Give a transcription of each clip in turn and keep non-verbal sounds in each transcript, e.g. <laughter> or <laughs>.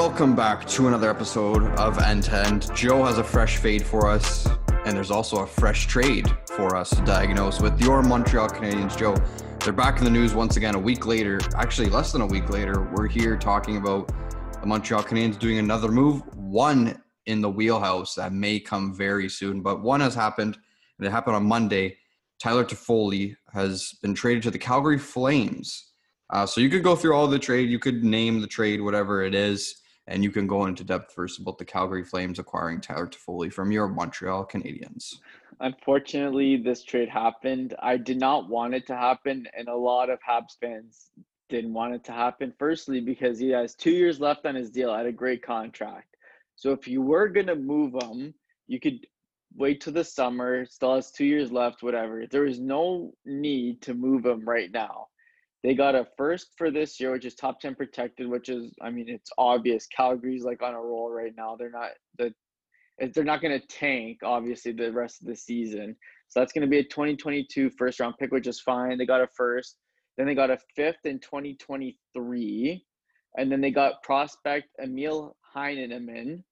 Welcome back to another episode of End to End. Joe has a fresh fade for us, and there's also a fresh trade for us to diagnose with your Montreal Canadiens. Joe, they're back in the news once again a week later. Actually, less than a week later, we're here talking about the Montreal Canadiens doing another move. One in the wheelhouse that may come very soon, but one has happened, and it happened on Monday. Tyler Toffoli has been traded to the Calgary Flames. Uh, so you could go through all the trade, you could name the trade, whatever it is and you can go into depth first about the Calgary Flames acquiring Tyler Toffoli from your Montreal Canadiens. Unfortunately, this trade happened. I did not want it to happen, and a lot of Habs fans didn't want it to happen. Firstly, because he has two years left on his deal at a great contract. So if you were gonna move him, you could wait till the summer. Still has two years left, whatever. There is no need to move him right now. They got a first for this year, which is top 10 protected, which is, I mean, it's obvious. Calgary's like on a roll right now. They're not, the, they're not going to tank, obviously, the rest of the season. So that's going to be a 2022 first round pick, which is fine. They got a first. Then they got a fifth in 2023. And then they got prospect Emil Heineman,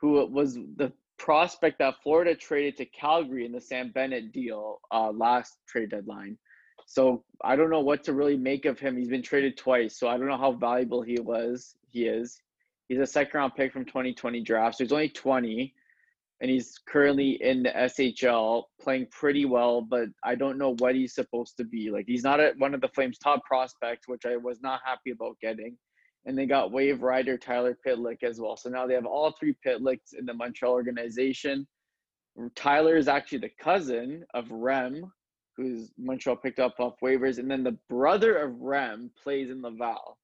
who was the prospect that Florida traded to Calgary in the Sam Bennett deal uh, last trade deadline. So I don't know what to really make of him. He's been traded twice, so I don't know how valuable he was. He is. He's a second round pick from 2020 draft, so he's only 20, and he's currently in the SHL playing pretty well. But I don't know what he's supposed to be. Like he's not at one of the Flames' top prospects, which I was not happy about getting. And they got wave rider Tyler Pitlick as well. So now they have all three Pitlicks in the Montreal organization. Tyler is actually the cousin of Rem, who's Montreal picked up off waivers, and then the brother of Rem plays in Laval.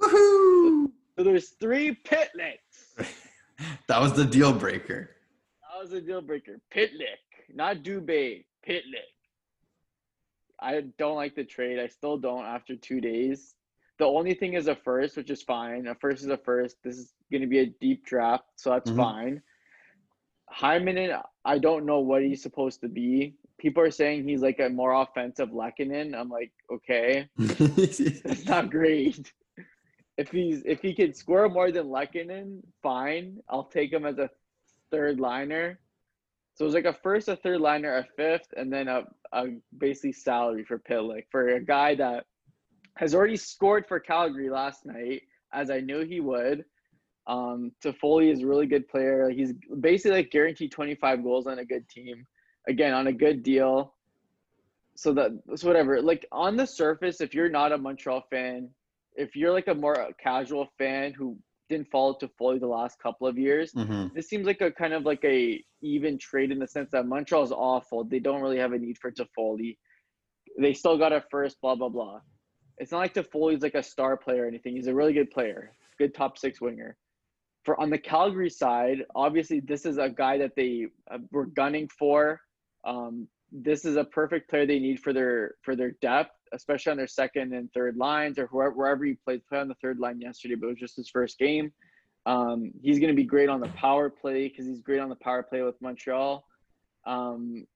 Woohoo! So, so there's three Pitlicks. <laughs> that was the deal breaker. That was a deal breaker. Pitlick, not Dubé. Pitlick. I don't like the trade. I still don't after two days. The only thing is a first, which is fine. A first is a first. This is going to be a deep draft, so that's mm-hmm. fine. Heineman, I don't know what he's supposed to be people are saying he's like a more offensive Lehkonen. I'm like, okay, <laughs> that's not great. If he's if he can score more than Lehkonen, fine. I'll take him as a third liner. So it's like a first, a third liner, a fifth, and then a, a basically salary for Pitlick for a guy that has already scored for Calgary last night, as I knew he would. Um, Toffoli is a really good player. He's basically like guaranteed 25 goals on a good team again on a good deal. So that so whatever. Like on the surface, if you're not a Montreal fan, if you're like a more casual fan who didn't follow Toffoli the last couple of years, mm-hmm. this seems like a kind of like a even trade in the sense that Montreal's awful. They don't really have a need for Toffoli. They still got a first, blah blah blah. It's not like Toffoli's like a star player or anything. He's a really good player, good top six winger for on the Calgary side, obviously this is a guy that they uh, were gunning for. Um, this is a perfect player they need for their for their depth, especially on their second and third lines or whoever, wherever he played. Play on the third line yesterday, but it was just his first game. Um, he's going to be great on the power play because he's great on the power play with Montreal. Um,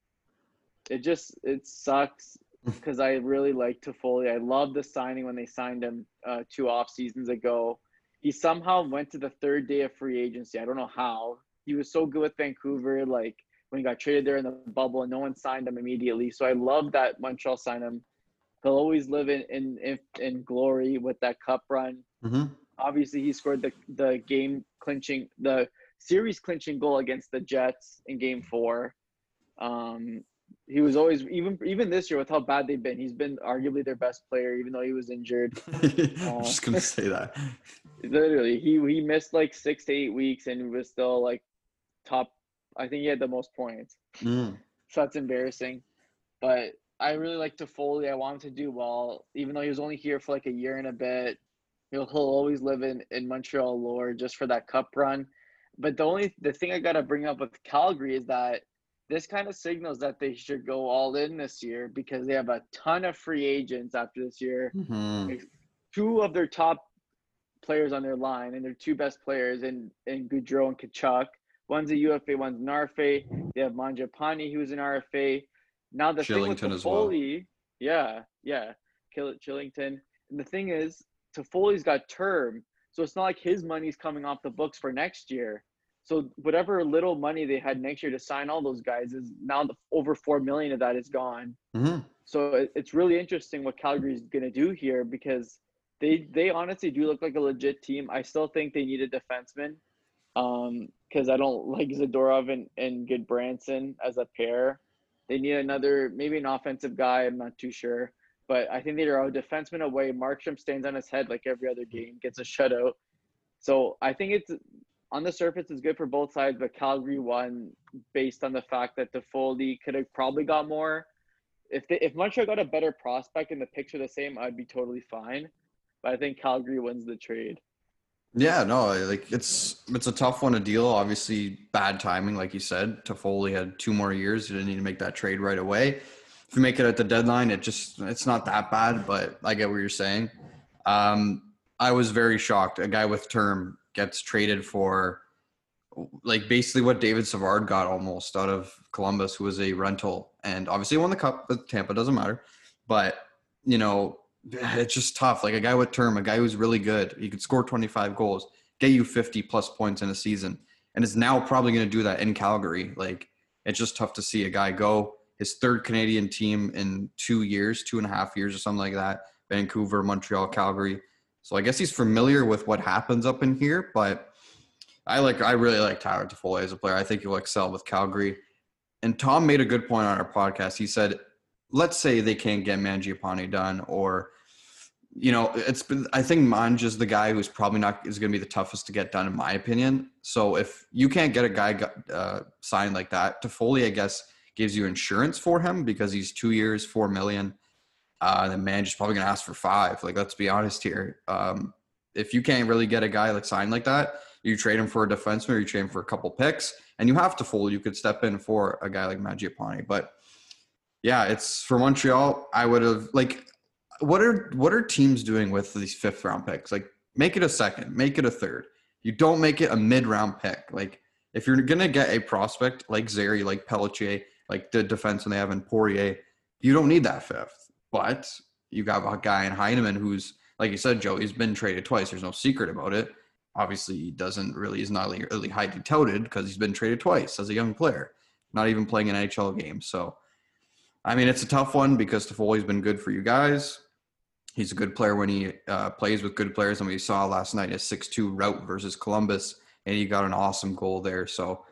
it just it sucks <laughs> because I really like Toffoli. I love the signing when they signed him uh, two off seasons ago. He somehow went to the third day of free agency. I don't know how. He was so good with Vancouver. Like when he got traded there in the bubble and no one signed him immediately. So I love that Montreal signed him. He'll always live in in in, in glory with that cup run. Mm-hmm. Obviously, he scored the the game clinching the series clinching goal against the Jets in Game Four. Um, he was always even even this year with how bad they've been. He's been arguably their best player, even though he was injured. <laughs> I'm just gonna say that. <laughs> Literally, he he missed like six to eight weeks and was still like top I think he had the most points. Mm. So that's embarrassing. But I really like Toffoli. I want him to do well, even though he was only here for like a year and a bit. He'll, he'll always live in, in Montreal lore just for that cup run. But the only the thing I gotta bring up with Calgary is that this kind of signals that they should go all in this year because they have a ton of free agents after this year. Mm-hmm. Two of their top players on their line and their two best players in in Gaudreau and Tkachuk One's a UFA, one's an RFA. They have Mangiapane, who's an RFA. Now the Kylington thing with Toffoli, well. yeah, yeah, Kill Kylington. And the thing is, Toffoli's got term, So it's not like his money's coming off the books for next year. So whatever little money they had next year to sign all those guys is now the, over four million of that is gone. Mm-hmm. So it, it's really interesting what Calgary's going to do here because they they honestly do look like a legit team. I still think they need a defenseman because I don't like Zadorov and, and Gudbranson as a pair. They need another, maybe an offensive guy. I'm not too sure. But I think they're a defenseman away. Markstrom stands on his head like every other game, gets a shutout. So I think it's on the surface it's good for both sides, but Calgary won based on the fact that the Toffoli could have probably got more. If they, if Montreal got a better prospect and the picture the same, I'd be totally fine. But I think Calgary wins the trade. Yeah, no, like it's it's a tough one to deal. Obviously, bad timing, like you said. Toffoli had two more years. You didn't need to make that trade right away. If you make it at the deadline, it just it's not that bad. But I get what you're saying. Um, I was very shocked. A guy with term gets traded for like basically what David Savard got almost out of Columbus, who was a rental, and obviously won the cup with Tampa. Doesn't matter, but you know it's just tough. Like a guy with term, a guy who's really good, he could score 25 goals, get you 50 plus points in a season, and is now probably going to do that in Calgary. Like it's just tough to see a guy go his third Canadian team in two years, two and a half years or something like that. Vancouver, Montreal, Calgary. So I guess he's familiar with what happens up in here, but I like I really like Tyler Toffoli as a player. I think he'll excel with Calgary. And Tom made a good point on our podcast. He said, let's say they can't get Mangiapane done, or you know, it's been I think Manj is the guy who's probably not is going to be the toughest to get done in my opinion. So if you can't get a guy uh, signed like that, Toffoli, I guess, gives you insurance for him because he's two years, four million. Uh, the manager's probably going to ask for five. Like, let's be honest here. Um, if you can't really get a guy like signed like that, you trade him for a defenseman or you trade him for a couple picks, and you have to fold. You could step in for a guy like Mangiapane, but yeah, it's for Montreal. I would have like, what are what are teams doing with these fifth round picks? Like, make it a second, make it a third. You don't make it a mid round pick. Like, if you're gonna get a prospect like Zary, like Pelletier, like the defense and they have in Poirier, you don't need that fifth. But you got a guy in Heineman who's, like you said, Joe, he's been traded twice. There's no secret about it. Obviously, he doesn't really, he's not really highly touted because he's been traded twice as a young player, not even playing an NHL game. So, I mean, it's a tough one because Toffoli's been good for you guys. He's a good player when he uh, plays with good players. And we saw last night a 6 2 route versus Columbus, and he got an awesome goal there. So,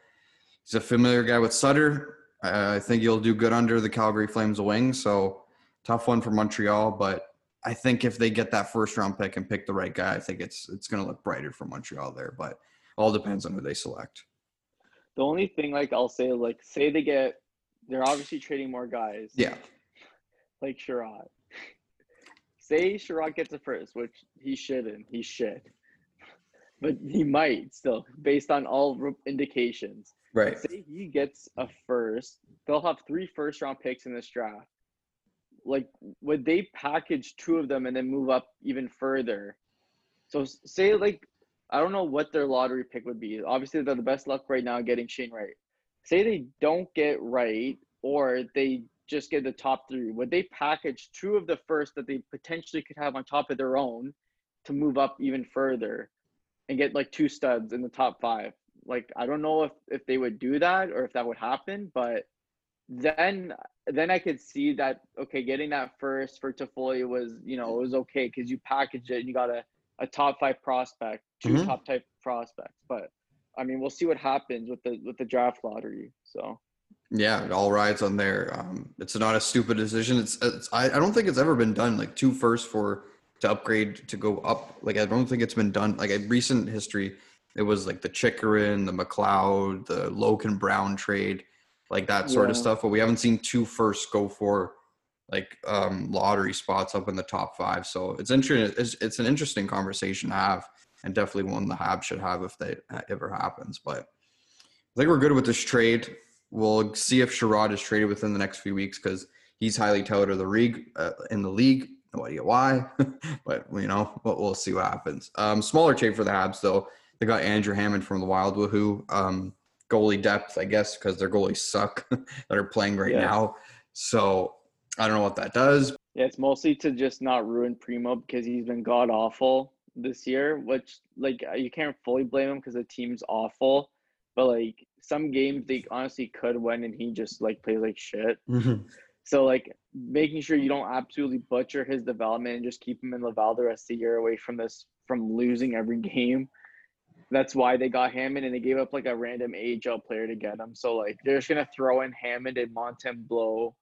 he's a familiar guy with Sutter. Uh, I think he'll do good under the Calgary Flames wing. So, tough one for Montreal, but I think if they get that first round pick and pick the right guy, I think it's it's going to look brighter for Montreal there. But all depends on who they select. The only thing, like I'll say, like say they get, they're obviously trading more guys. Yeah. Like Chiarot. <laughs> say Chiarot gets a first, which he shouldn't. He should. But he might still, based on all indications. Right. Say he gets a first, they'll have three first round picks in this draft like would they package two of them and then move up even further? So say like I don't know what their lottery pick would be. Obviously, they're the best luck right now getting Shane Wright. Say they don't get Wright, or they just get the top three. Would they package two of the first that they potentially could have on top of their own to move up even further and get like two studs in the top five? Like I don't know if if they would do that or if that would happen, but then then I could see that okay, getting that first for Toffoli was you know it was okay because you packaged it and you got a, a top five prospect, 2 mm-hmm. top type prospects. But I mean, we'll see what happens with the with the draft lottery. So yeah, it all rides on there. Um, it's not a stupid decision. It's, it's I, I don't think it's ever been done like two first for to upgrade to go up. Like I don't think it's been done like a recent history. It was like the Chychrun, the McLeod, the Logan Brown trade like that sort yeah. of stuff. But we haven't seen two firsts go for like um, lottery spots up in the top five. So it's interesting. It's, it's an interesting conversation to have, and definitely one the Habs should have if that ever happens. But I think we're good with this trade. We'll see if Chiarot is traded within the next few weeks because he's highly touted the league uh, in the league. No idea why, <laughs> but you know, we'll, we'll see what happens. Um, smaller trade for the Habs though. They got Andrew Hammond from the Wild Woohoo. Um, goalie depth, I guess, because their goalies suck <laughs> that are playing right yeah. now. So I don't know what that does. Yeah, it's mostly to just not ruin Primeau because he's been god awful this year, which like you can't fully blame him because the team's awful. But like some games they honestly could win, and he just like plays like shit. Mm-hmm. So like making sure you don't absolutely butcher his development and just keep him in Laval the rest of the year away from this from losing every game. That's why they got Hammond and they gave up like a random AHL player to get him. So like they're just gonna throw in Hammond and Montembeault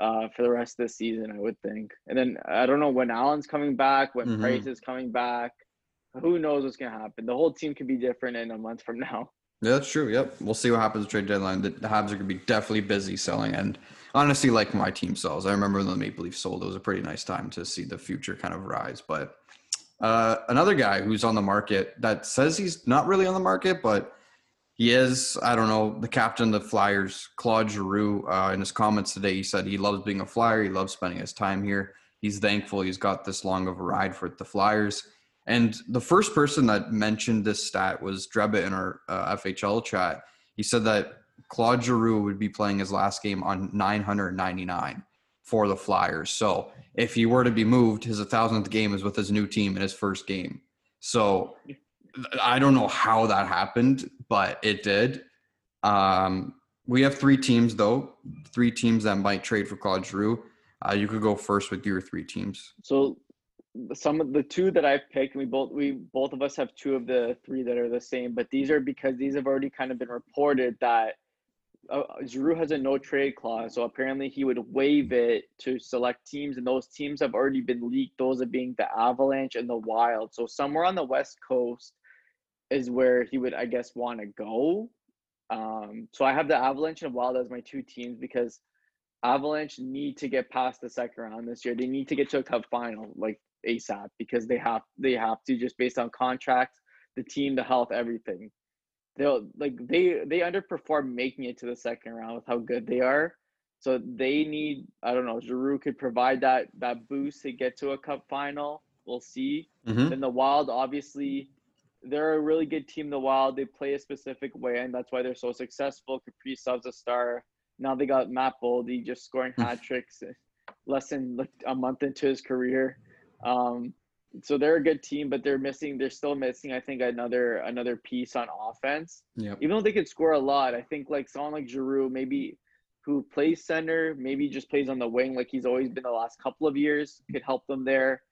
uh, for the rest of the season, I would think. And then I don't know when Allen's coming back, when Mhm. Price is coming back. Who knows what's gonna happen? The whole team could be different in a month from now. Yeah, that's true. Yep. We'll see what happens at trade deadline. The, the Habs are going to be definitely busy selling. And honestly, like my team sells. I remember when the Maple Leafs sold. It was a pretty nice time to see the future kind of rise. But uh, another guy who's on the market that says he's not really on the market, but he is, I don't know, the captain of the Flyers, Claude Giroux. Uh, in his comments today, he said he loves being a Flyer. He loves spending his time here. He's thankful he's got this long of a ride for the Flyers. And the first person that mentioned this stat was Drebit in our uh, FHL chat. He said that Claude Giroux would be playing his last game on 999 for the Flyers. So if he were to be moved, his 1000th game is with his new team in his first game. So I don't know how that happened, but it did. Um, we have three teams, though, three teams that might trade for Claude Giroux. Uh, you could go first with your three teams. So some of the two that I've picked, we both we both of us have two of the three that are the same, but these are because these have already kind of been reported that uh, has a no trade clause, so apparently he would waive it to select teams, and those teams have already been leaked. Those are being the Avalanche and the Wild. So somewhere on the West Coast is where he would, I guess, want to go. Um, so I have the Avalanche and Wild as my two teams because Avalanche need to get past the second round this year. They need to get to a cup final like ASAP because they have they have to just based on contracts, the team, the health, everything. They'll like they they underperform making it to the second round with how good they are. So they need I don't know, Giroux could provide that that boost to get to a cup final. We'll see. Mm-hmm. Then the Wild, obviously, they're a really good team. The Wild, they play a specific way, and that's why they're so successful. Kaprizov's a star. Now they got Matt Boldy just scoring hat tricks less than like a month into his career. Um, so they're a good team, but they're missing. They're still missing. I think another another piece on offense. Yeah. Even though they could score a lot, I think like someone like Giroux, maybe who plays center, maybe just plays on the wing like he's always been the last couple of years, could help them there.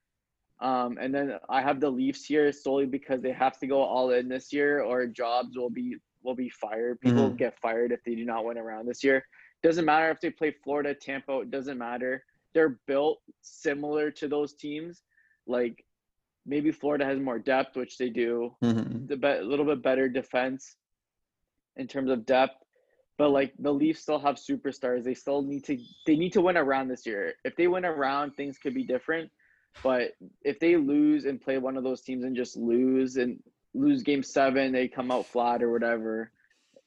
Um, and then I have the Leafs here solely because they have to go all in this year, or jobs will be will be fired. People Mhm. get fired if they do not win around this year. Doesn't matter if they play Florida, Tampa. It doesn't matter. They're built similar to those teams. Like maybe Florida has more depth, which they do. Mm-hmm. The be- little bit better defense in terms of depth. But like the Leafs still have superstars. They still need to they need to win around this year. If they win around, things could be different. But if they lose and play one of those teams and just lose and lose game seven, they come out flat or whatever,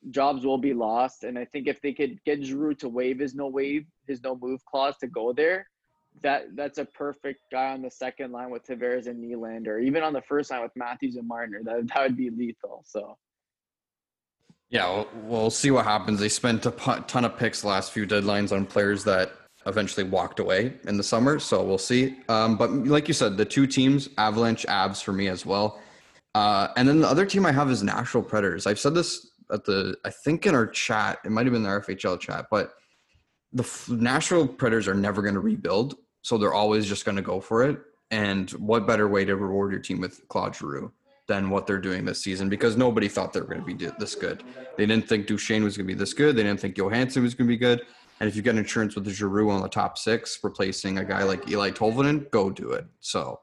jobs will be lost. And I think if they could get Giroux to waive his no waive, his no move clause to go there, that that's a perfect guy on the second line with Tavares and Nylander, even on the first line with Matthews and Marner. That that would be lethal. So Yeah, we'll, we'll see what happens. They spent a ton of picks last few deadlines on players that eventually walked away in the summer. So we'll see. Um, but like you said, the two teams, Avalanche, Avs for me as well. Uh, and then the other team I have is Nashville Predators. I've said this at the, I think in our chat, it might have been the RFHL chat, but the F- Nashville Predators are never going to rebuild. So they're always just going to go for it. And what better way to reward your team with Claude Giroux than what they're doing this season? Because nobody thought they were going to be this good. They didn't think Duchene was going to be this good. They didn't think Johansen was going to be good. And if you get insurance with Giroux on the top six, replacing a guy like Eli Tolvanen, go do it. So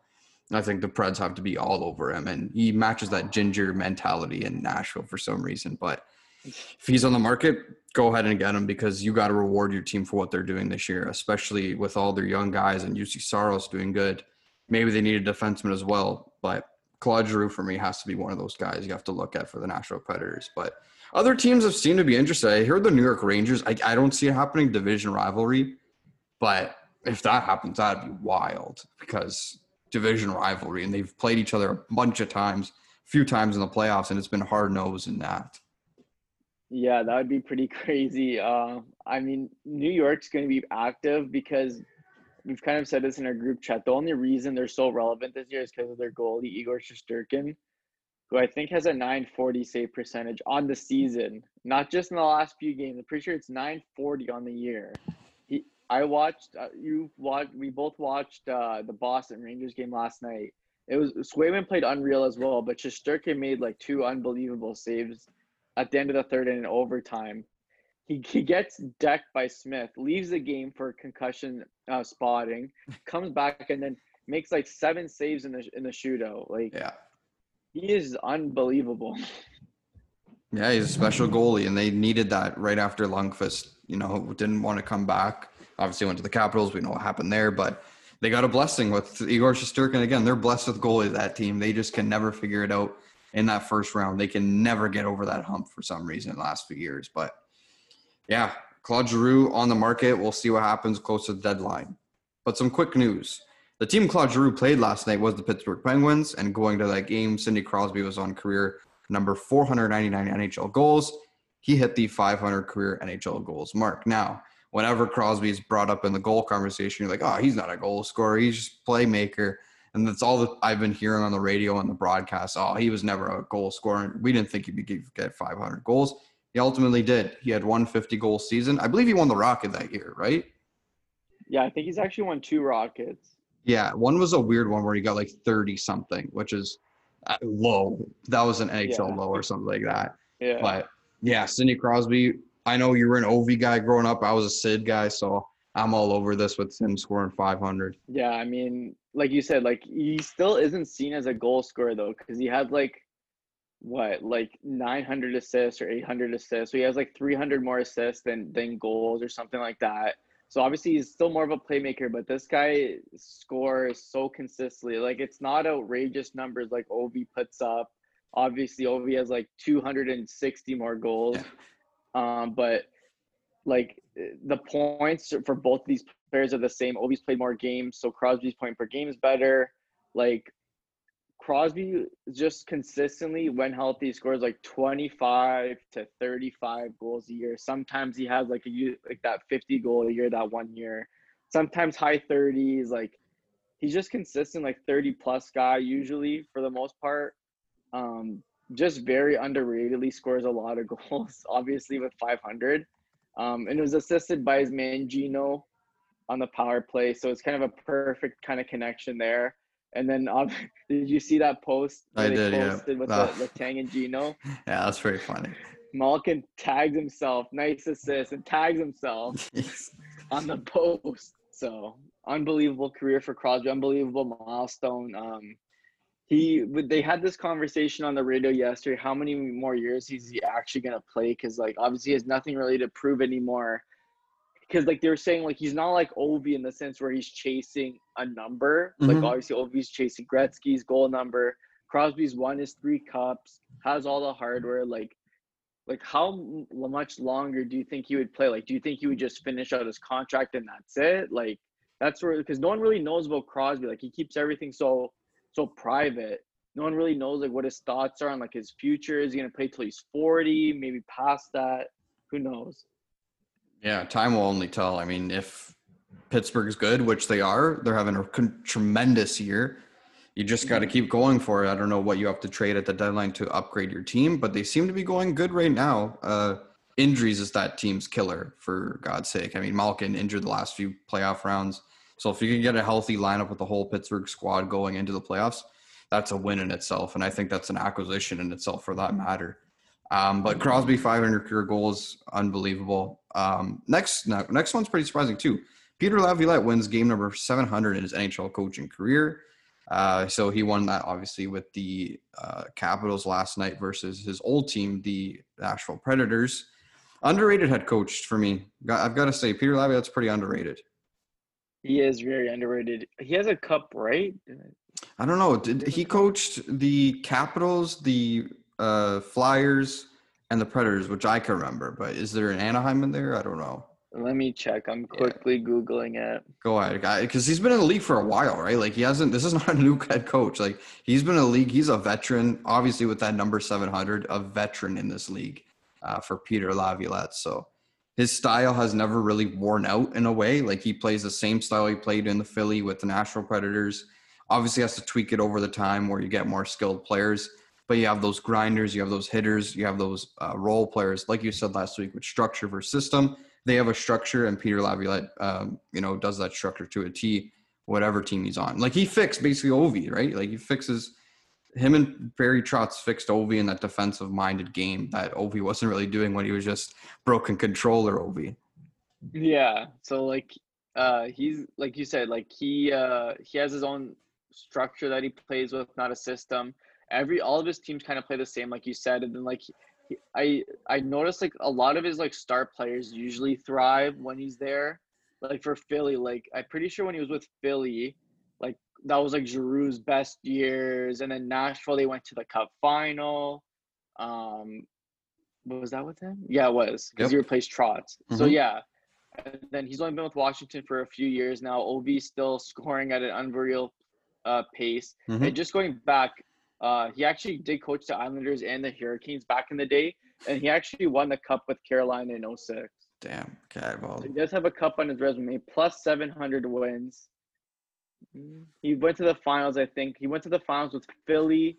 I think the Preds have to be all over him, and he matches that ginger mentality in Nashville for some reason. But if he's on the market, go ahead and get him because you got to reward your team for what they're doing this year, especially with all their young guys and Juuse Saros doing good. Maybe they need a defenseman as well, but Claude Giroux for me has to be one of those guys you have to look at for the Nashville Predators. But other teams have seemed to be interested. I hear the New York Rangers. I, I don't see it happening division rivalry, but if that happens, that'd be wild because division rivalry, and they've played each other a bunch of times, a few times in the playoffs, and it's been hard nosed in that. Yeah, that would be pretty <laughs> crazy. Uh, I mean, New York's going to be active because we've kind of said this in our group chat. The only reason they're so relevant this year is because of their goalie Igor Shesterkin, who I think has a 940 save percentage on the season, not just in the last few games. I'm pretty sure it's 940 on the year. He, I watched. Uh, you watched. We both watched uh, the Boston Rangers game last night. It was Swayman played unreal as well, but Shesterkin made like two unbelievable saves at the end of the third and in overtime. He, he gets decked by Smith, leaves the game for concussion uh, spotting, <laughs> comes back and then makes like seven saves in the in the shootout. Like, Yeah. he is unbelievable. <laughs> Yeah, he's a special goalie, and they needed that right after Lundqvist, you know, didn't want to come back. Obviously, went to the Capitals. We know what happened there, but they got a blessing with Igor Shesterkin. Again, they're blessed with goalies. That team, they just can never figure it out in that first round. They can never get over that hump for some reason in the last few years. But yeah, Claude Giroux on the market. We'll see what happens close to the deadline. But some quick news. The team Claude Giroux played last night was the Pittsburgh Penguins, and going to that game, Sidney Crosby was on career number 499 NHL goals. He hit the 500 career NHL goals mark. Now, whenever Crosby is brought up in the goal conversation, you're like, oh, he's not a goal scorer. He's just playmaker. And that's all that I've been hearing on the radio and the broadcast. Oh, he was never a goal scorer. We didn't think he'd get 500 goals. He ultimately did. He had 150 goal season. I believe he won the Rocket that year, right? Yeah, I think he's actually won two Rockets. Yeah, one was a weird one where he got like 30 something, which is uh, low. That was an NHL Yeah. low or something like that. Yeah. But yeah, Sidney Crosby. I know you were an OV guy growing up. I was a Sid guy, so I'm all over this with him scoring 500. Yeah, I mean, like you said, like he still isn't seen as a goal scorer though, because he had like what, like 900 assists or 800 assists. So he has like 300 more assists than than goals or something like that. So obviously he's still more of a playmaker, but this guy scores so consistently. Like it's not outrageous numbers like Ovi puts up. Obviously, Ovi has like 260 more goals. Um, but like the points for both these players are the same. Ovi's played more games, so Crosby's point per game is better. Like Crosby just consistently, when healthy, scores like 25 to 35 goals a year. Sometimes he has like a like that 50 goal a year that one year. Sometimes high 30s. Like he's just consistent, like 30 plus guy usually for the most part. Um, just very underratedly scores a lot of <laughs> goals. Obviously with 500, um, and it was assisted by his man Geno on the power play. So it's kind of a perfect kind of connection there. And then, um, <laughs> did you see that post? I did, yeah. With Ah. the, Letang and Geno, <laughs> Yeah, that's very funny. Malkin tags himself, nice assist, and tags himself <laughs> on the post. So unbelievable career for Crosby, unbelievable milestone. Um, he would they had this conversation on the radio yesterday. How many more years is he actually gonna play? Because like obviously he has nothing really to prove anymore. Because like they were saying, like he's not like Ovi in the sense where he's chasing a number. Like Mhm. obviously Ovi's chasing Gretzky's goal number. Crosby's won his three cups, has all the hardware. Like like how much longer do you think he would play like do you think he would just finish out his contract and that's it like that's where because no one really knows about crosby like he keeps everything so so private no one really knows like what his thoughts are on like his future is he gonna play till he's 40 maybe past that who knows Yeah, time will only tell. I mean, if Pittsburgh's good, which they are, they're having a tremendous year. You just got to keep going for it. I don't know what you have to trade at the deadline to upgrade your team, but they seem to be going good right now. Uh, injuries is that team's killer, for God's sake. I mean, Malkin injured the last few playoff rounds. So if you can get a healthy lineup with the whole Pittsburgh squad going into the playoffs, that's a win in itself. And I think that's an acquisition in itself for that matter. Um, but Crosby 500 career goals, unbelievable. Um, next, next one's pretty surprising too. Peter Laviolette wins game number 700 in his NHL coaching career. Uh, so he won that obviously with the uh, Capitals last night versus his old team, the Nashville Predators. Underrated head coach for me. I've got to say, Peter Laviolette's pretty underrated. He is very underrated he has a cup right I don't know. Did he coached the Capitals, the uh, Flyers, and the Predators, which I can remember. But is there an Anaheim in there? I don't know. let me check i'm quickly googling it Go ahead, guy. Because he's been in the league for a while, right? Like he hasn't. This is not a new <laughs> head coach. Like he's been in the league. He's a veteran, obviously with that number seven hundred, a veteran in this league uh, for Peter Laviolette. So his style has never really worn out in a way. Like he plays the same style he played in the Philly with the Nashville Predators. Obviously, has to tweak it over the time where you get more skilled players. But you have those grinders, you have those hitters, you have those uh, role players. Like you said last week, with structure versus system, they have a structure, and Peter Laviolette, um, you know, does that structure to a T. Whatever team he's on, like he fixed basically Ovi, right? Like he fixes him and Barry Trotz fixed Ovi in that defensive minded game that Ovi wasn't really doing when he was just broken controller Ovi. Yeah. So like uh he's like you said, like he uh he has his own structure that he plays with, not a system. Every all of his teams kind of play the same, like you said, and then like I I noticed like a lot of his like star players usually thrive when he's there. Like for Philly, like I'm pretty sure when he was with Philly, that was like Giroux's best years, and then Nashville they went to the Cup final. Um, was that with him? Yeah, it was because yep. he replaced Trotz. Mm-hmm. So yeah, and then he's only been with Washington for a few years now. Ov still scoring at an unreal uh, pace. Mm-hmm. And just going back, uh, he actually did coach the Islanders and the Hurricanes back in the day, and he actually won the cup with Carolina in 06. Damn, okay, well, so he does have a cup on his resume, plus 700 wins. He went to the finals, I think. He went to the finals with Philly.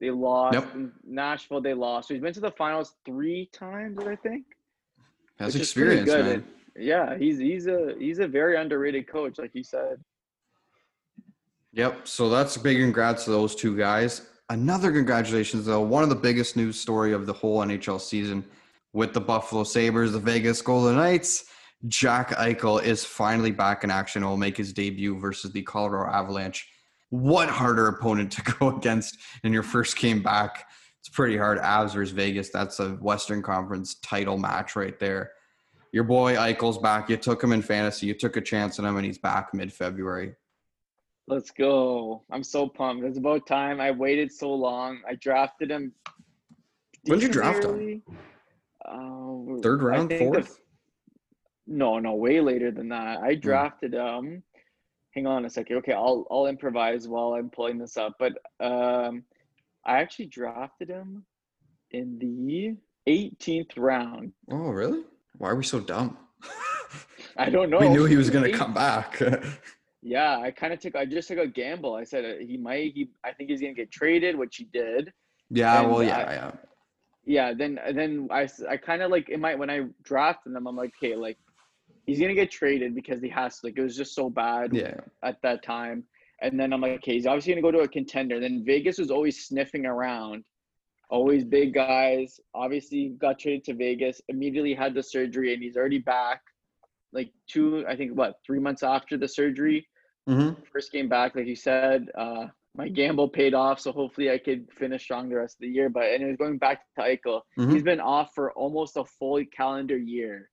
They lost. Nashville, they lost. So he's been to the finals three times, I think. Has experience, man. yeah, he's he's a he's a very underrated coach, like you said. Yep. So that's a big congrats to those two guys. Another congratulations, though. One of the biggest news story of the whole NHL season with the Buffalo Sabres, the Vegas Golden Knights. Jack Eichel is finally back in action. Will make his debut versus the Colorado Avalanche. What harder opponent to <laughs> go against in your first game back? It's pretty hard. Avs versus Vegas. That's a Western Conference title match right there. Your boy Eichel's back. You took him in fantasy. You took a chance on him, and he's back mid February. Let's go. I'm so pumped. It's about time. I waited so long. I drafted him. When did you draft him? Uh, Third round, fourth? No, no, way later than that. I hmm. drafted um hang on a second. Okay, I'll I'll improvise while I'm pulling this up. But um I actually drafted him in the 18th round. Oh, really? Why are we so dumb? <laughs> I don't know. We knew he was going to come back. <laughs> yeah, I kind of took I just took a gamble. I said uh, he might he I think he's going to get traded, which he did. Yeah, and well, yeah, I, yeah. Yeah, then then I I kind of like it might when I drafted them, I'm like, okay, like he's gonna get traded because he has to. Like it was just so bad yeah. at that time. And then I'm like, okay, he's obviously gonna go to a contender. Then Vegas was always sniffing around, always big guys. Obviously got traded to Vegas. Immediately had the surgery, and he's already back. Like two, I think what three months after the surgery. Mm-hmm. First game back, like you said. Uh, my gamble paid off, so hopefully I could finish strong the rest of the year. But anyways, going back to Eichel, mm-hmm. he's been off for almost a full calendar year.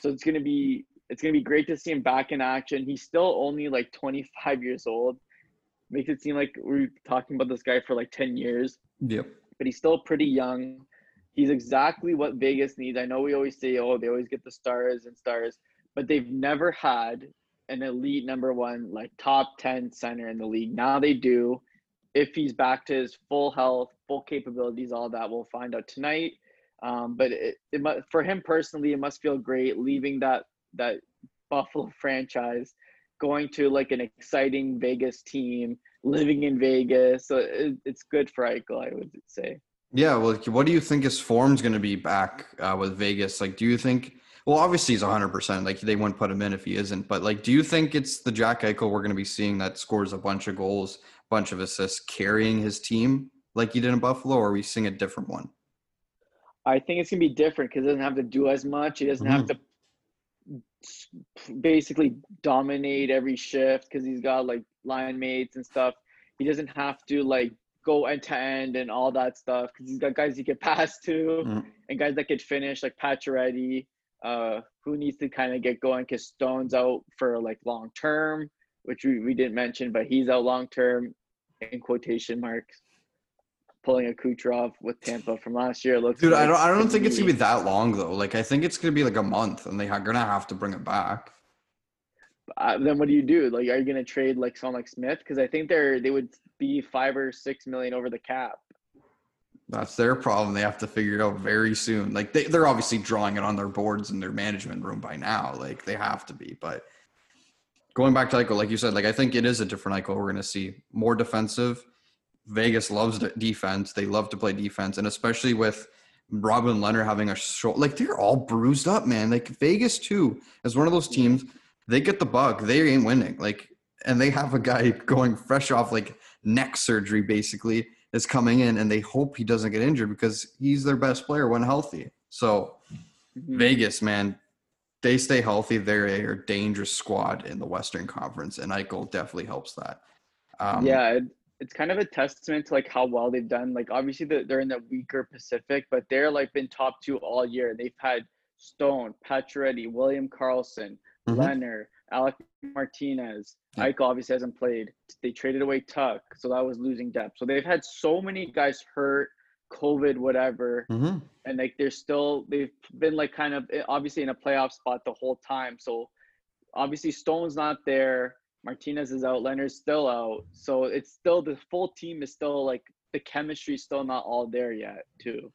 So it's gonna be it's gonna be great to see him back in action. He's still only like 25 years old. Makes it seem like we're talking about this guy for like 10 years. Yep. But he's still pretty young. He's exactly what Vegas needs. I know we always say, oh, they always get the stars and stars, but they've never had an elite number one, like top 10 center in the league. Now they do. If he's back to his full health, full capabilities, all that, we'll find out tonight. Um, but it, it must, for him personally, it must feel great leaving that that Buffalo <laughs> franchise, going to like an exciting Vegas team, living in Vegas. So it, it's good for Eichel, I would say. Yeah, well, what do you think his form's going to be back uh, with Vegas? Like, do you think? Well, obviously he's 100%. Like, they wouldn't put him in if he isn't. But, like, do you think it's the Jack Eichel we're going to be seeing that scores a bunch of goals, bunch of assists, carrying his team like he did in Buffalo, or are we seeing a different one? I think it's gonna be different because it doesn't have to do as much. He doesn't mm-hmm. have to basically dominate every shift because he's got like line mates and stuff. He doesn't have to like go end to end and all that stuff because he's got guys he could <laughs> pass to mm-hmm. and guys that could finish like Pacioretty, uh, who needs to kind of get going because Stone's out for like long term, which we, we didn't mention, but he's out long term in quotation marks pulling a Kucherov with Tampa from last year. Looks dude. Like I don't. I don't think it's gonna be that long though. Like I think it's gonna be like a month, and they're gonna have to bring it back. Uh, then what do you do? Like, are you gonna trade like someone like Smith? Because I think they're they would be five or six million over the cap. That's their problem. They have to figure it out very soon. Like they, they're obviously drawing it on their boards in their management room by now. Like they have to be. But going back to Eichel, like you said, like I think it is a different Eichel. We're going to see more defensive. Vegas loves defense. They love to play defense, and especially with Robin Lehner having a shoulder, like they're all bruised up, man. Like Vegas too, as one of those teams, they get the bug. They ain't winning. Like, and they have a guy going fresh off like neck surgery, basically is coming in and they hope he doesn't get injured because he's their best player when healthy. So mm-hmm. Vegas, man, they stay healthy. They're a dangerous squad in the Western Conference, and Eichel definitely helps that. Um, yeah, it's kind of a testament to like how well they've done. Like obviously they're in the weaker Pacific, but they're like been top two all year. They've had Stone, Pacioretty, William Karlsson, mm-hmm. Lehner, Alec Martinez. Yeah. Eichel obviously hasn't played. They traded away Tuch, so that was losing depth. So they've had so many guys hurt, COVID, whatever, mm-hmm. and like they're still they've been like kind of eh, obviously in a playoff spot the whole time. So obviously Stone's not there. Martinez is out. Lehner's still out. So it's still the full team is still like the chemistry's still not all there yet, too.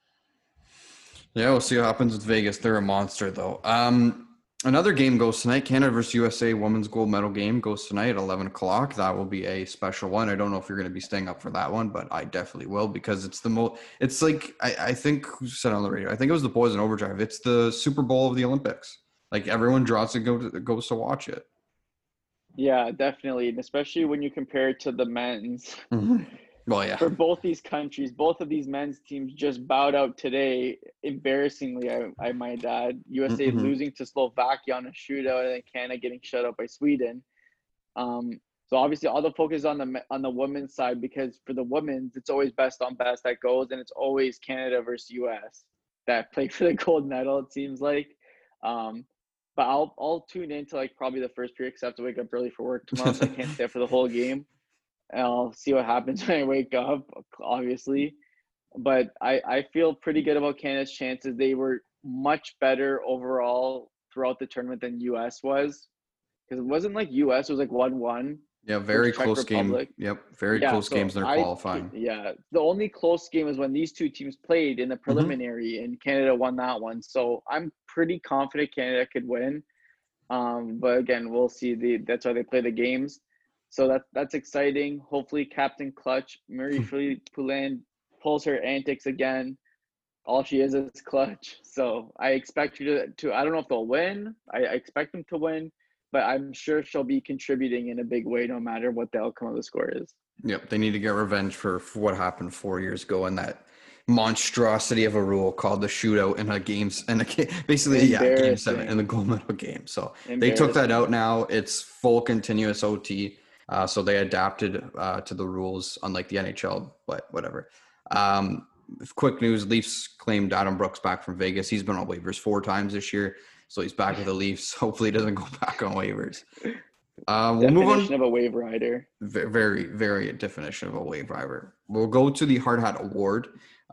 Yeah, we'll see what happens with Vegas. They're a monster, though. Um, Another game goes tonight. Canada versus USA women's gold medal game goes tonight at 11 o'clock. That will be a special one. I don't know if you're going to be staying up for that one, but I definitely will because it's the most. It's like I, I think who said on the radio. I think it was the boys in overdrive. It's the Super Bowl of the Olympics. Like everyone draws to go to goes to watch it. Yeah, definitely, and especially when you compare it to the men's. Mm-hmm. Well, yeah. For both these countries, both of these men's teams just bowed out today, embarrassingly. I, I might add. USA mm-hmm. losing to Slovakia on a shootout, and then Canada getting shut out by Sweden. Um, so obviously, all the focus on the on the women's side because for the women's, it's always best on best that goes, and it's always Canada versus US that <laughs> play for the gold medal. It seems like. Um, but I'll I'll tune in to like probably the first period because I have to wake up early for work tomorrow, so I can't stay for the whole game. And I'll see what happens <laughs> when I wake up, obviously. But I, I feel pretty good about Canada's chances. They were much better overall throughout the tournament than US was. Because it wasn't like US, was like 1 1. Yeah, very close Republic. game. Yep, very yeah, close so games their qualifying. Yeah, the only close game is when these two teams played in the mm-hmm. preliminary, mm-hmm. and Canada won that one. So I'm pretty confident Canada could win. Um, but again, we'll see. The that's why they play the games. So that that's exciting. Hopefully, Captain Clutch, Marie hmm. Poulin pulls her antics again. All she is is clutch. So I expect her to, to I don't know if they'll win. I, I expect them to win, but I'm sure she'll be contributing in a big way no matter what the outcome of the score is. Yep, they need to get revenge for, for what happened four years ago in that monstrosity of a rule called the shootout in a games and basically yeah game seven in the gold medal game. So they took that out now. It's full continuous OT. Uh, so they adapted uh, to the rules, unlike the NHL, but whatever. Um, quick news Leafs claimed Adam Brooks back from Vegas. He's been on waivers four times this year. So he's back with the Leafs. <laughs> Hopefully, he doesn't go back on waivers. Uh, we'll definition move on. of a wave rider. Very, very definition of a wave rider. We'll go to the Hard Hat Award,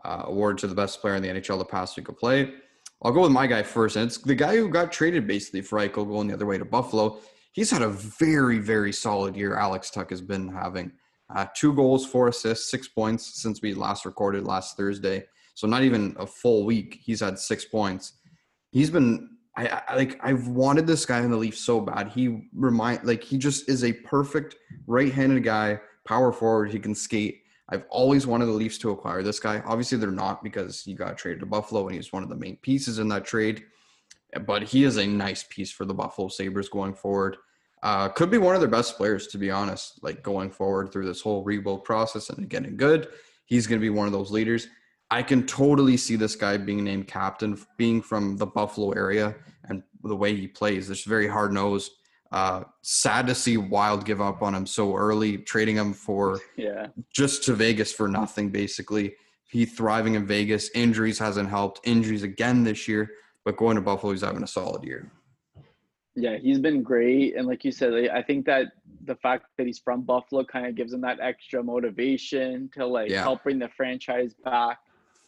uh, award to the best player in the NHL the past week of play. I'll go with my guy first, and it's the guy who got traded basically for Eichel going the other way to Buffalo he's had a very, very solid year. Alex Tuch has been having uh, two goals, four assists, six points since we last recorded last Thursday. So not even a full week, he's had six points. He's been I, I, like I've wanted this guy in the Leafs so bad. He remind like he just is a perfect right-handed guy, power forward. He can skate. I've always wanted the Leafs to acquire this guy. Obviously, they're not because he got traded to Buffalo and he's one of the main pieces in that trade but he is a nice piece for the Buffalo Sabres going forward. Uh, could be one of their best players, to be honest, like going forward through this whole rebuild process and getting good. He's going to be one of those leaders. I can totally see this guy being named captain, being from the Buffalo area and the way he plays. It's very hard nosed. Uh, sad to see Wild give up on him so early, trading him for yeah just to Vegas for nothing. Basically, he thriving in Vegas. Injuries hasn't helped. Injuries again this year. But going to Buffalo, he's having a solid year. Yeah, he's been great, and like you said, I think that the fact that he's from Buffalo kind of gives him that extra motivation to like yeah. help bring the franchise back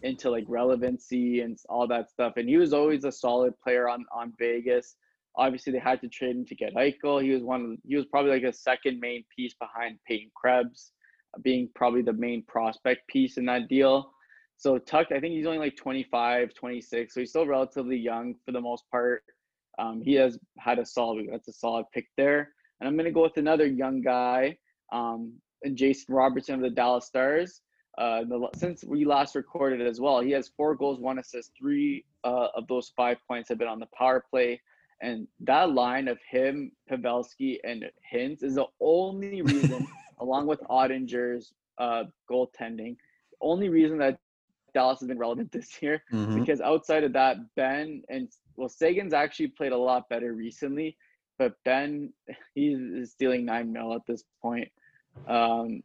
into like relevancy and all that stuff. And he was always a solid player on on Vegas. Obviously, they had to trade him to get Eichel. He was one. He was probably like a second main piece behind Peyton Krebs, being probably the main prospect piece in that deal. So Tuch, I think he's only like 25, 26, so he's still relatively young for the most part. Um, he has had a solid. That's a solid pick there. And I'm gonna go with another young guy, um, and Jason Robertson of the Dallas Stars. Uh, the, since we last recorded as well, he has four goals, one assist, three uh, of those five points have been on the power play. And that line of him, Pavelski, and Hintz is the only <laughs> reason, along with Oettinger's uh, goaltending, only reason that Dallas has been relevant this year. Mhm. Because outside of that, Benn and well, Seguin's actually played a lot better recently, but Benn <laughs> he's stealing nine mil at this point. Um,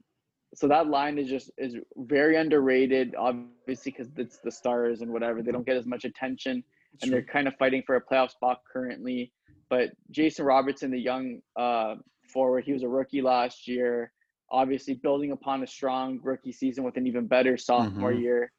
so that line is just is very underrated, obviously because it's the stars and whatever. They don't get as much attention, and they're kind of fighting for a playoff spot currently. But Jason Robertson, the young uh, forward, he was a rookie last year. Obviously, building upon a strong rookie season with an even better sophomore Mhm. year.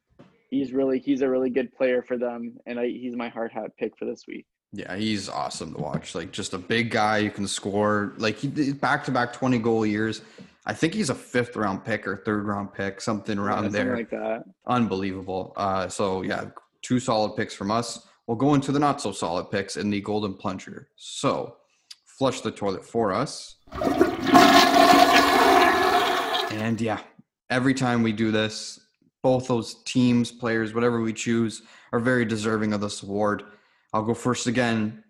He's really he's a really good player for them, and I, he's my hard hat pick for this week. Yeah, he's awesome to watch. Like just a big guy who can score. Like back to back twenty goal years. I think he's a fifth round pick or third round pick, something around Yeah, something there. like that. Unbelievable. Uh, so yeah, two solid picks from us. We'll go into the not so solid picks in the golden plunger. So flush the toilet for us. And yeah, every time we do this, both those teams, players, whatever we choose, are very deserving of this award. I'll go first again.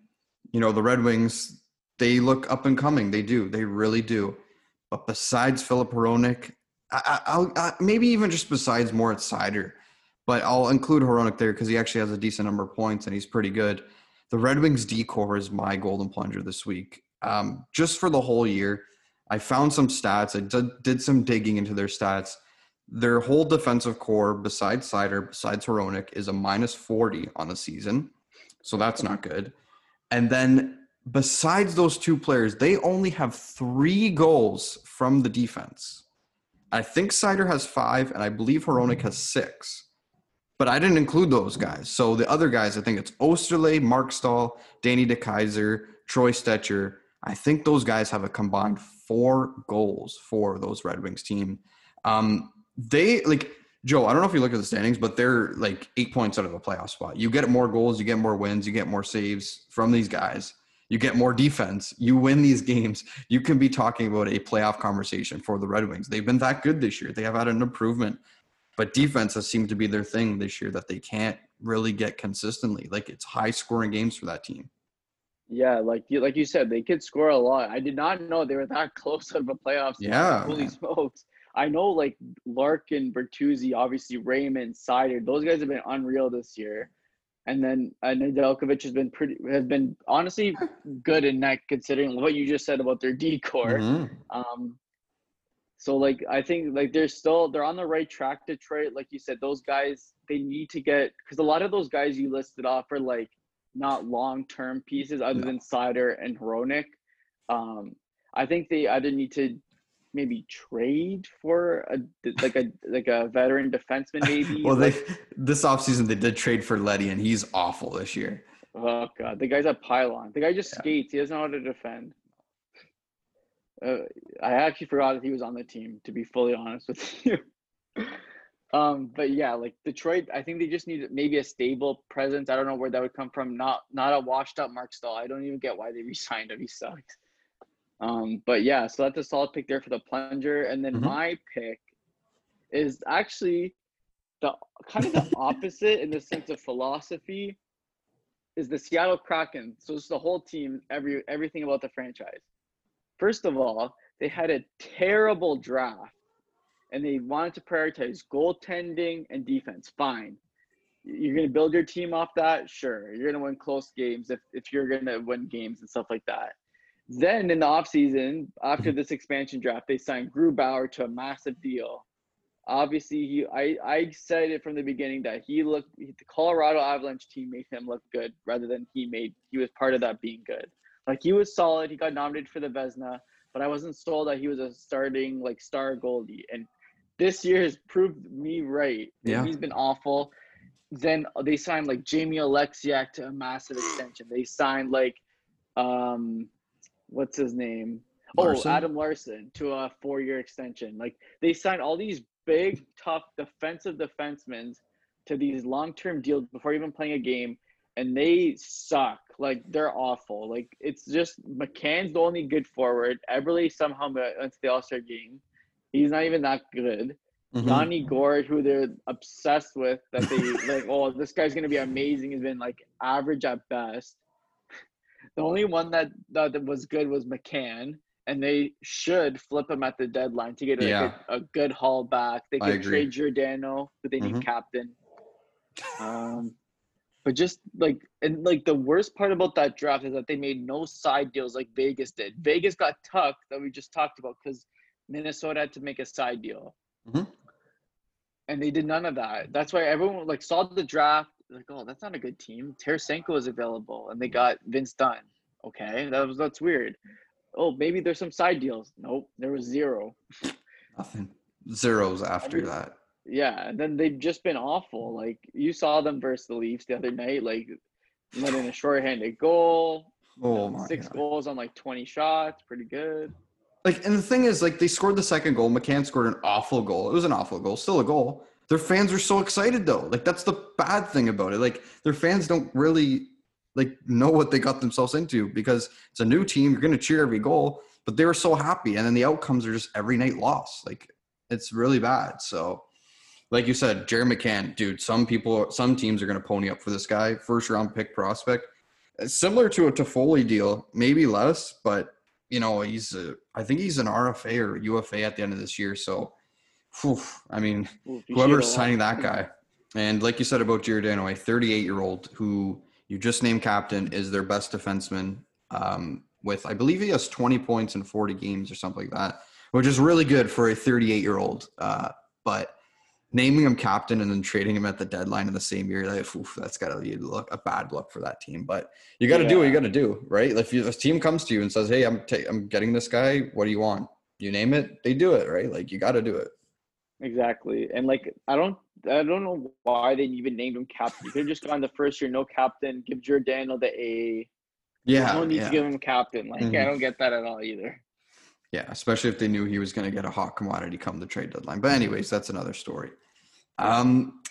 You know, the Red Wings, they look up and coming. They do. They really do. But besides Filip Hronek, I, I, I'll I, maybe even just besides Moritz Seider, but I'll include Hronek there because he actually has a decent number of points and he's pretty good. The Red Wings decor is my golden plunger this week. Um, just for the whole year, I found some stats. I did, did some digging into their stats. Their whole defensive core, besides Seider, besides Hronek, is a minus 40 on the season. So that's not good. And then besides those two players, they only have three goals from the defense. I think Seider has five, and I believe Hronek has six. But I didn't include those guys. So the other guys, I think it's Oesterle, Marc Staal, Danny DeKeyser, Troy Stecher. I think those guys have a combined four goals for those Red Wings team. Um, they like Joe. I don't know if you look at the standings, but they're like eight points out of a playoff spot. You get more goals, you get more wins, you get more saves from these guys. You get more defense. You win these games. You can be talking about a playoff conversation for the Red Wings. They've been that good this year. They have had an improvement, but defense has seemed to be their thing this year that they can't really get consistently. Like it's high scoring games for that team. Yeah, like you like you said, they could score a lot. I did not know they were that <laughs> close of a playoff. Yeah, holy man. smokes! I know like Larkin, Bertuzzi, obviously Raymond, Seider. Those guys have been unreal this year, and then uh, Nedeljkovic has been pretty has been honestly <laughs> good in net considering what you just said about their decor. Mhm. Um, so like I think like they're still they're on the right track. Detroit, like you said, those guys they need to get because a lot of those guys you listed off are like not long term pieces other No. than Seider and Hronek. Um, I think they either need to maybe trade for a like a <laughs> like a veteran defenseman maybe. Well, they like, this offseason they did trade for Leddy, and he's awful this year. oh god, the guy's a pylon. The guy just Yeah. skates. He doesn't know how to defend. Uh, I actually forgot that he was on the team. To be fully honest with <laughs> you. um, but yeah, like Detroit, I think they just need maybe a stable presence. I don't know where that would come from. Not not a washed up Marc Staal. I don't even get why they re-signed him. He sucks. Um, but yeah, so that's a solid pick there for the plunger. And then Mhm. my pick is actually the kind of the <laughs> opposite in the sense of philosophy is the Seattle Kraken. So it's the whole team, every everything about the franchise. First of all, they had a terrible draft and they wanted to prioritize goaltending and defense. Fine. You're going to build your team off that? Sure. You're going to win close games if, if you're going to win games and stuff like that. Then in the offseason, after this expansion draft, they signed Grubauer to a massive deal. Obviously, he I, I said it from the beginning that he looked the Colorado Avalanche team made him look good rather than he made he was part of that being good. Like he was solid. He got nominated for the Vezina, but I wasn't sold that he was a starting like star goalie. And this year has proved me right. Yeah. He's been awful. Then they signed like Jamie Oleksiak to a massive extension. They signed like um what's his name? Larsson? Oh, Adam Larsson to a four year extension. Like they signed all these big, tough defensive defensemen to these long term deals before even playing a game, and they suck. Like they're awful. Like it's just McCann's the only good forward. Eberle somehow went to the All Star game. He's not even that good. Mhm. Yanni Gourde, who they're obsessed with, that they <laughs> like, oh, this guy's gonna be amazing, has been like average at best. The only one that that was good was McCann, and they should flip him at the deadline to get like, Yeah. a, a good haul back. They could trade Giordano, who they need Mhm. captain. Um, but just like and like the worst part about that draft is that they made no side deals like Vegas did. Vegas got Tuch that we just talked about because Minnesota had to make a side deal Mhm. and they did none of that. That's why everyone like saw the draft, like, oh, that's not a good team. Tarasenko is available, and they got Vince Dunn. Okay, that was that's weird. Oh, maybe there's some side deals. Nope, there was zero. Nothing. Zeros after Every- that. Yeah, and then they've just been awful. Like you saw them versus the Leafs the other night, like let in a short-handed goal, Oh my six god. goals on like 20 shots, pretty good. Like, and the thing is, like, they scored the second goal. McCann scored an awful goal. It was an awful goal, still a goal. Their fans are so excited though. Like, that's the bad thing about it. Like, their fans don't really like know what they got themselves into because it's a new team. You're gonna cheer every goal, but they were so happy, and then the outcomes are just every night loss. Like, it's really bad. So, like you said, Jared McCann, dude. Some people, some teams are gonna pony up for this guy. First round pick prospect. Similar to a Toffoli deal, maybe less, but you know, he's a, I think he's an RFA or UFA at the end of this year. So, whew, I mean, whoever's signing that guy, and like you said about Giordano, a 38 year old who you just named captain is their best defenseman. Um, with I believe he has 20 points in 40 games or something like that, which is really good for a 38 year old. Uh, but naming him captain and then trading him at the deadline in the same year, like, oof, that's got to be a look a bad look for that team. But you got to do what you got to do, right? Like if, you, if a team comes to you and says, "Hey, I'm ta- I'm getting this guy. What do you want?" You name it, they do it, right? Like you got to do it. Exactly. And like I don't I don't know why they even named him captain. You could have just gone the first year, no captain, give Giordano the A. Yeah, no need yeah. to give him captain. Like Mhm. I don't get that at all either. Yeah, especially if they knew he was going to get a hot commodity come the trade deadline. But anyways, that's another story. Um,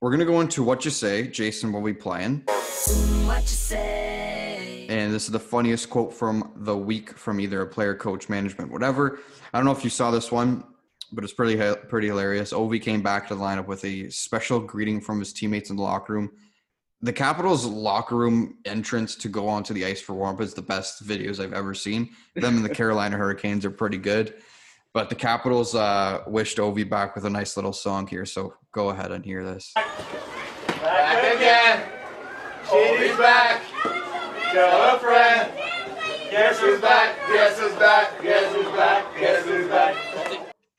we're going to go into what you say, Jason. Will be playing, What you say? and this is the funniest quote from the week from either a player, coach, management, whatever. I don't know if you saw this one, but it's pretty pretty hilarious. Ovi came back to the lineup with a special greeting from his teammates in the locker room. The Capitals' locker room entrance to go onto the ice for warm up is the best videos I've ever seen. Them and the <laughs> Carolina Hurricanes are pretty good. But the Capitals uh, wished Ovi back with a nice little song here. So go ahead and hear this. Back again. Shady's back. Tell a friend. Guess who's back? Guess who's back? Guess who's back? Guess who's back?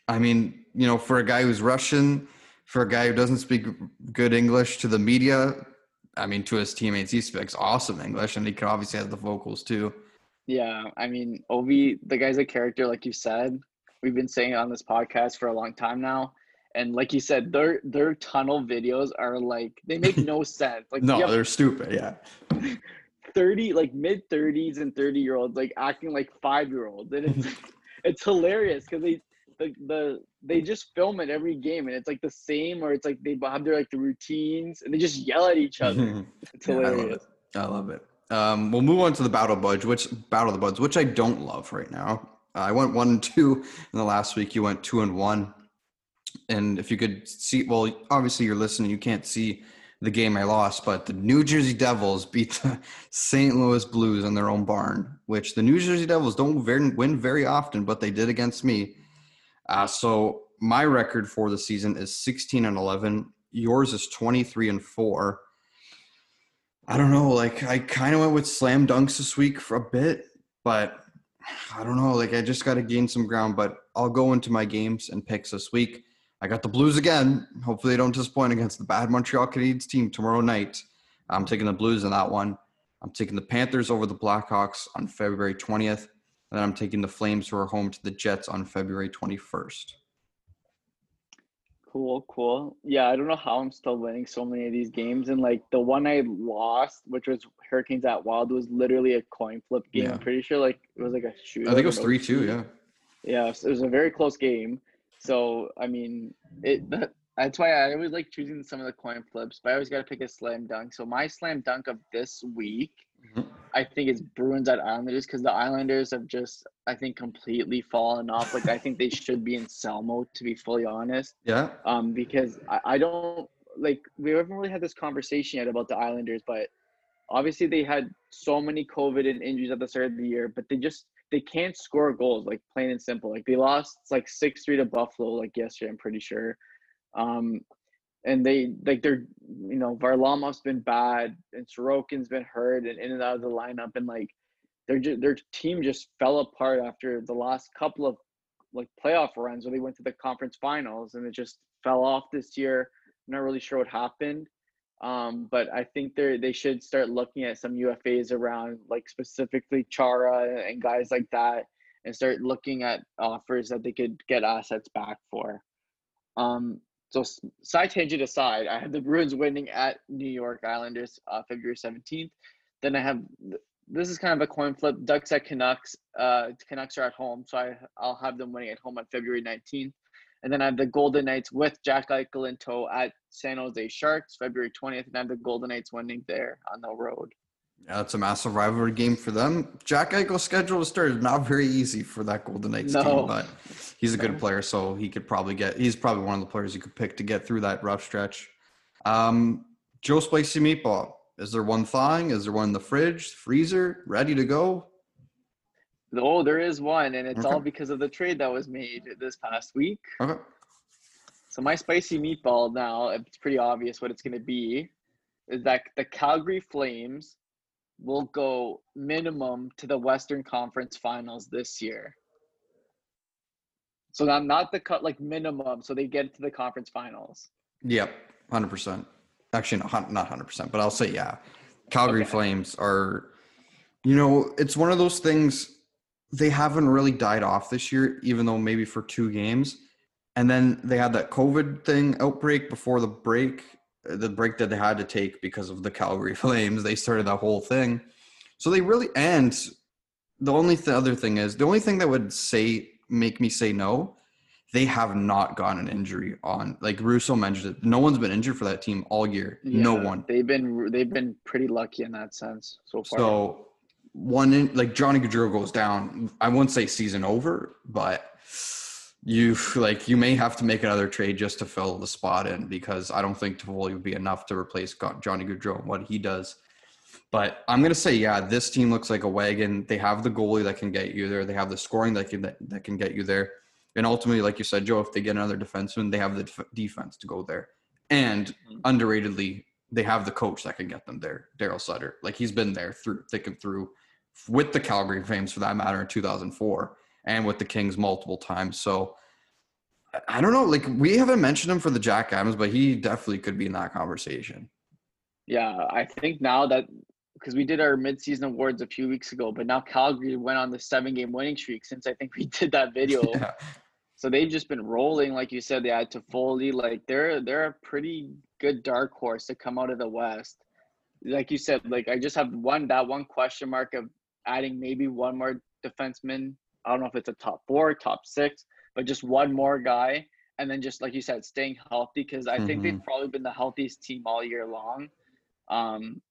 I mean, you know, for a guy who's Russian, for a guy who doesn't speak good English to the media, I mean, to his teammates, he speaks awesome English, and he can obviously has the vocals too. Yeah, I mean, Ovi, the guy's a character, like you said. We've been saying it on this podcast for a long time now, and like you said, their their tunnel videos are like they make no <laughs> sense. Like No, they're stupid. Yeah, <laughs> thirty, like mid thirties and thirty year olds, like acting like five year olds, and it's <laughs> it's hilarious because they the the they just film it every game, and it's like the same, or it's like they have their like the routines, and they just yell at each other. <laughs> It's Yeah, I love hilarious. it. I love it. Um, we'll move on to the battle budge, which battle of the buds, which I don't love right now. Uh, I went one and two in the last week. You went two and one. And if you could see, well, obviously you're listening. You can't see the game I lost, but the New Jersey Devils beat the <laughs> St. Louis Blues in their own barn, which the New Jersey Devils don't very, win very often, but they did against me. Uh, so my record for the season is 16 and 11. Yours is 23 and four. I don't know. Like I kind of went with slam dunks this week for a bit, but I don't know. Like I just got to gain some ground. But I'll go into my games and picks this week. I got the Blues again. Hopefully they don't disappoint against the bad Montreal Canadiens team tomorrow night. I'm taking the Blues in that one. I'm taking the Panthers over the Blackhawks on February 20th. And then I'm taking the Flames who are home to the Jets on February 21st. Cool, cool. Yeah, I don't know how I'm still winning so many of these games. And like the one I lost, which was Hurricanes at Wild, was literally a coin flip game. Yeah. I'm pretty sure like it was like a shoot. I think it was 3 2. Yeah. Yeah, so it was a very close game. So I mean, it that That's why I always like choosing some of the coin flips, but I always got to pick a slam dunk. So my slam dunk of this week, Mhm. I think it's Bruins at Islanders because the Islanders have just, I think, completely fallen off. Like I think they should be in sell mode to be fully honest. Yeah. Um, because I, I don't like we haven't really had this conversation yet about the Islanders, but obviously they had so many COVID and injuries at the start of the year, but they just they can't score goals, like plain and simple. Like they lost like six three to Buffalo like yesterday, I'm pretty sure. Um, and they like they're you know Varlamov's been bad and Sorokin's been hurt and in and out of the lineup and like their their team just fell apart after the last couple of like playoff runs where they went to the conference finals and it just fell off this year. I'm not really sure what happened. Um, but I think they they should start looking at some UFAs around like specifically Chara and guys like that and start looking at offers that they could get assets back for. Um, so side tangent aside, I have the Bruins winning at New York Islanders uh, February 17th. Then I have this is kind of a coin flip. Ducks at Canucks. Uh, Canucks are at home, so I I'll have them winning at home on February 19th. And then I have the Golden Knights with Jack Eichel in tow at San Jose Sharks February 20th, and I have the Golden Knights winning there on the road. Yeah, that's a massive rivalry game for them. Jack Eichel's schedule to start is not very easy for that Golden Knights No. team, but he's a good player, so he could probably get. He's probably one of the players you could pick to get through that rough stretch. Um, Joe Spicy Meatball. Is there one thawing? Is there one in the fridge, freezer, ready to go? Oh, there is one, and it's all because of the trade that was made this past week. Okay. So my spicy meatball now, it's pretty obvious what it's going to be, is that the Calgary Flames will go minimum to the Western Conference Finals this year. So not not the cut like minimum, so they get to the conference finals. Yep, hundred percent. Actually, not not hundred percent, but I'll say yeah. Calgary Okay. Flames are, you know, it's one of those things. They haven't really died off this year, even though maybe for two games, and then they had that COVID thing outbreak before the break, the break that they had to take because of the Calgary <laughs> Flames. They started that whole thing, so they really and the only th- other thing is the only thing that would say make me say no they have not gotten an injury on. Like Russo mentioned it, no one's been injured for that team all year. no one. They've been they've been pretty lucky in that sense so far. So one in, like Johnny Gaudreau goes down. I won't say season over, but you like you may have to make another trade just to fill the spot in because I don't think Toffoli would be enough to replace Johnny Gaudreau and what he does. But I'm gonna say, yeah, this team looks like a wagon. They have the goalie that can get you there. They have the scoring that can that, that can get you there. And ultimately, like you said, Joe, if they get another defenseman, they have the def- defense to go there. And Mhm. underratedly, they have the coach that can get them there, Daryl Sutter. Like he's been there through thick and through with the Calgary Flames for that matter in 2004 and with the Kings multiple times. So I- don't know. Like we haven't mentioned him for the Jack Adams, but he definitely could be in that conversation. Yeah, I think now that because we did our midseason awards a few weeks ago, but now Calgary went on the seven game winning streak since I think we <laughs> did that video. <laughs> Yeah. So they've just been rolling, like you said. They had Toffoli, like they're they're a pretty good dark horse to come out of the West. Like you said, like I just have one that one question mark of adding maybe one more defenseman. I don't know if it's a top four, top six, but just one more guy, and then just like you said, staying healthy because I think they've probably been the healthiest team all year long. Um,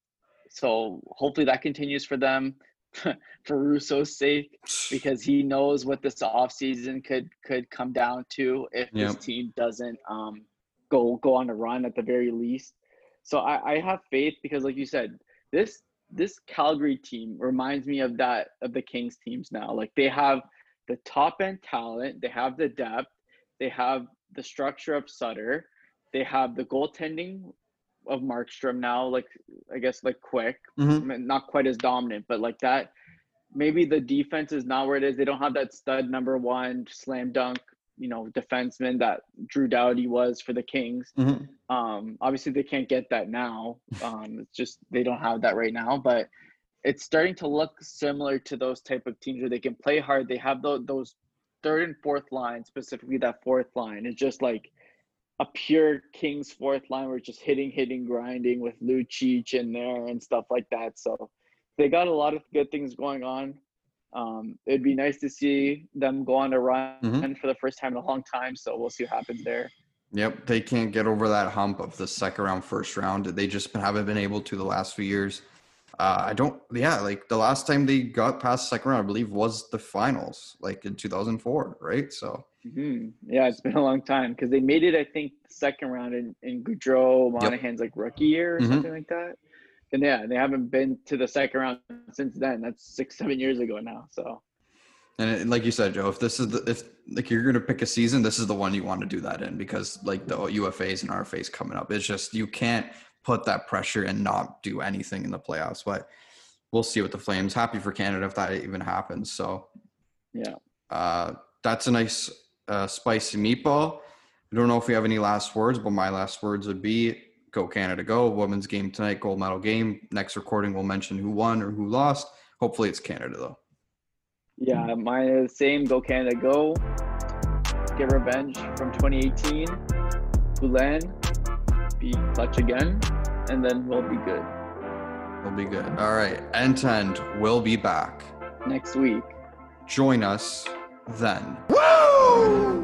so hopefully that continues for them, <laughs> for Russo's sake because he knows what this offseason could could come down to if this Yep. team doesn't um go go on a run at the very least. So I, I have faith because like you said, this this Calgary team reminds me of that of the Kings teams now. Like they have the top end talent, they have the depth, they have the structure of Sutter, they have the goaltending of Markstrom now, like I guess like Quick. Mhm. I mean, not quite as dominant, but like that. Maybe the defense is not where it is. They don't have that stud number one slam dunk, you know, defenseman that Drew Doughty was for the Kings. Mhm. Um, obviously, they can't get that now. <laughs> Um, it's just they don't have that right now. But it's starting to look similar to those type of teams where they can play hard. They have those, those third and fourth line, specifically that fourth line. It's just like a pure Kings fourth line where it's just hitting, hitting, grinding with Lucic in there and stuff like that. So they got a lot of good things going on. Um, it'd be nice to see them go on a run Mhm. for the first time in a long time. So we'll see what happens there. Yep, they can't get over that hump of the second round, first round. They just haven't been able to the last few years. Uh, I don't, yeah, like the last time they got past second round, I believe, was the finals, like in 2004, right? So, hmm Yeah, it's been a long time because they made it, I think, second round in, in Gaudreau, Yep. Monahan's like rookie year or Mhm. something like that. And yeah, they haven't been to the second round since then. That's six, seven years ago now. So and like you said, Joe, if this is the, if like you're going to pick a season, this is the one you want to do that in because like the UFAs and RFAs coming up, it's just, you can't put that pressure and not do anything in the playoffs. But we'll see what the Flames. Happy for Canada if that even happens. So, yeah. Uh, that's a nice uh, spicy meatball. I don't know if we have any last words, but my last words would be go Canada go. Women's game tonight, gold medal game. Next recording, we'll mention who won or who lost. Hopefully, it's Canada though. Yeah, mine is the same. Go Canada, go. Get revenge from 2018. Poulin, be clutch again, and then we'll be good We'll be good. All right, end end. We'll be back. next week. Join us then. Woo!